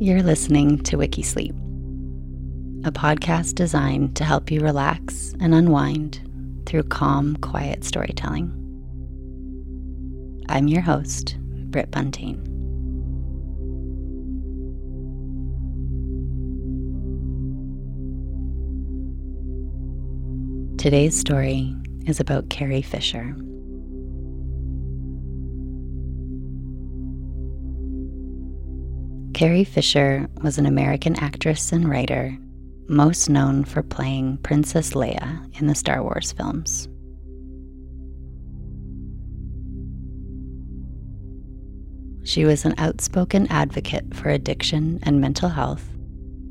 You're listening to Wikisleep, a podcast designed to help you relax and unwind through calm, quiet storytelling. I'm your host, Britt Buntain. Today's story is about Carrie Fisher. Carrie Fisher was an American actress and writer, most known for playing Princess Leia in the Star Wars films. She was an outspoken advocate for addiction and mental health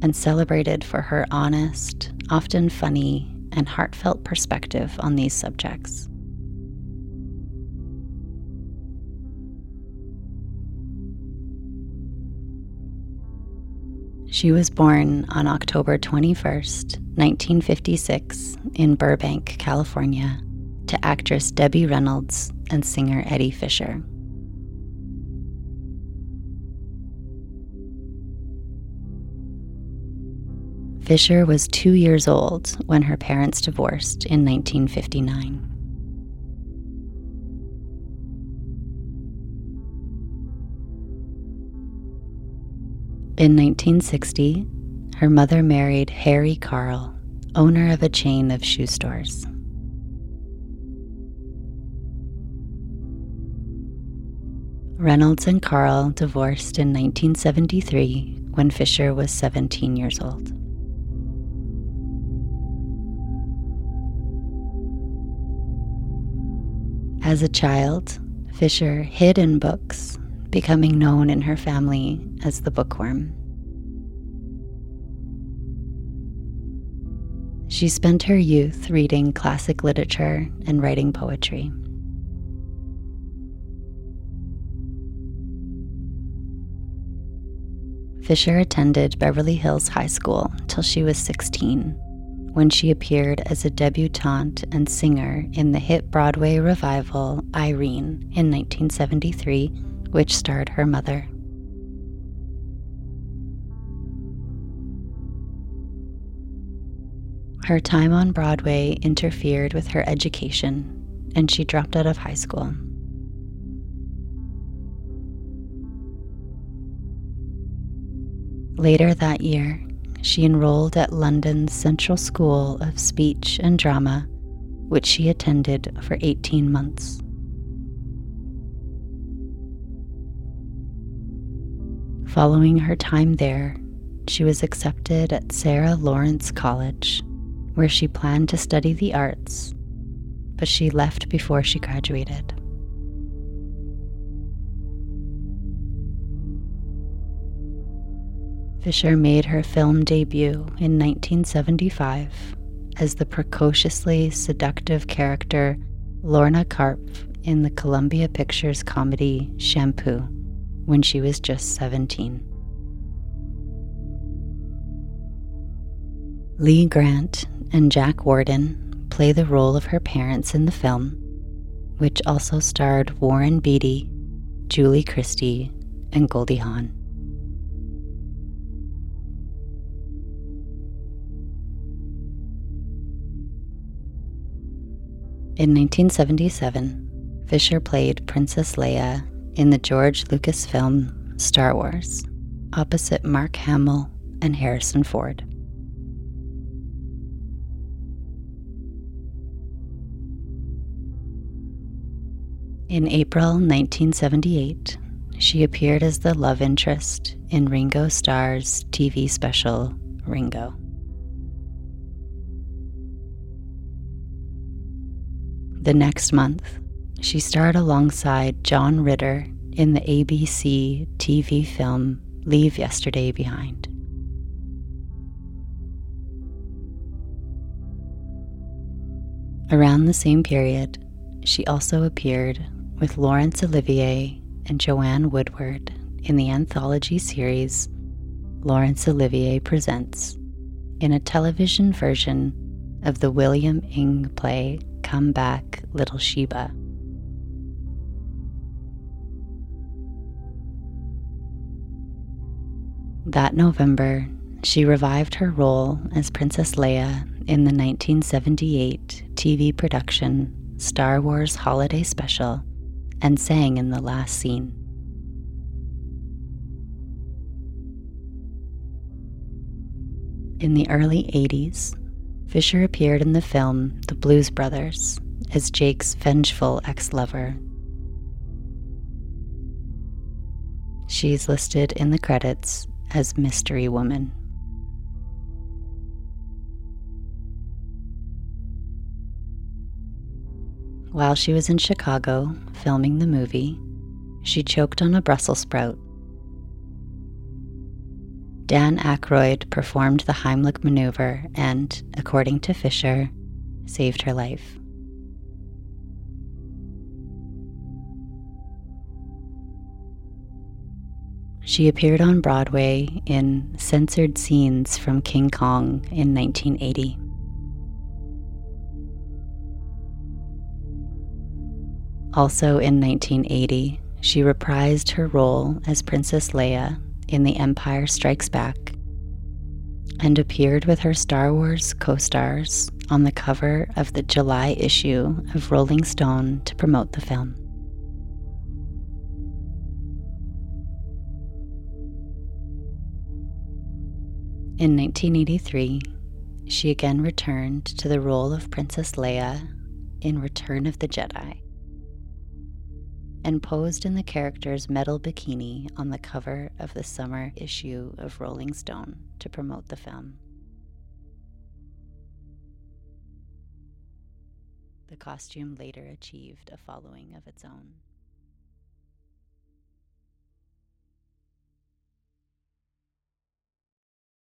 and celebrated for her honest, often funny, and heartfelt perspective on these subjects. She was born on October 21st, 1956, in Burbank, California, to actress Debbie Reynolds and singer Eddie Fisher. Fisher was two years old when her parents divorced in 1959. In 1960, her mother married Harry Karl, owner of a chain of shoe stores. Reynolds and Karl divorced in 1973 when Fisher was 17 years old. As a child, Fisher hid in books becoming known in her family as the bookworm. She spent her youth reading classic literature and writing poetry. Fisher attended Beverly Hills High School till she was 16, when she appeared as a debutante and singer in the hit Broadway revival Irene in 1973 which starred her mother. Her time on Broadway interfered with her education, and she dropped out of high school. Later that year, she enrolled at London's Central School of Speech and Drama, which she attended for 18 months. Following her time there, she was accepted at Sarah Lawrence College, where she planned to study the arts, but she left before she graduated. Fisher made her film debut in 1975 as the precociously seductive character Lorna Karpf in the Columbia Pictures comedy Shampoo when she was just 17. Lee Grant and Jack Warden play the role of her parents in the film, which also starred Warren Beatty, Julie Christie, and Goldie Hawn. In 1977, Fisher played Princess Leia in the George Lucas film Star Wars, opposite Mark Hamill and Harrison Ford. In April 1978, she appeared as the love interest in Ringo Starr's TV special Ringo. The next month, she starred alongside John Ritter in the ABC TV film Leave Yesterday Behind. Around the same period, she also appeared with Laurence Olivier and Joanne Woodward in the anthology series Laurence Olivier Presents in a television version of the William Inge play Come Back, Little Sheba. That November, she revived her role as Princess Leia in the 1978 TV production Star Wars Holiday Special and sang in the last scene. In the early 80s, Fisher appeared in the film The Blues Brothers as Jake's vengeful ex lover. She's listed in the credits as Mystery Woman. While she was in Chicago filming the movie, she choked on a Brussels sprout. Dan Aykroyd performed the Heimlich maneuver and, according to Fisher, saved her life. She appeared on Broadway in censored scenes from King Kong in 1980. Also in 1980, she reprised her role as Princess Leia in The Empire Strikes Back and appeared with her Star Wars co stars on the cover of the July issue of Rolling Stone to promote the film. In 1983, she again returned to the role of Princess Leia in Return of the Jedi and posed in the character's metal bikini on the cover of the summer issue of Rolling Stone to promote the film. The costume later achieved a following of its own.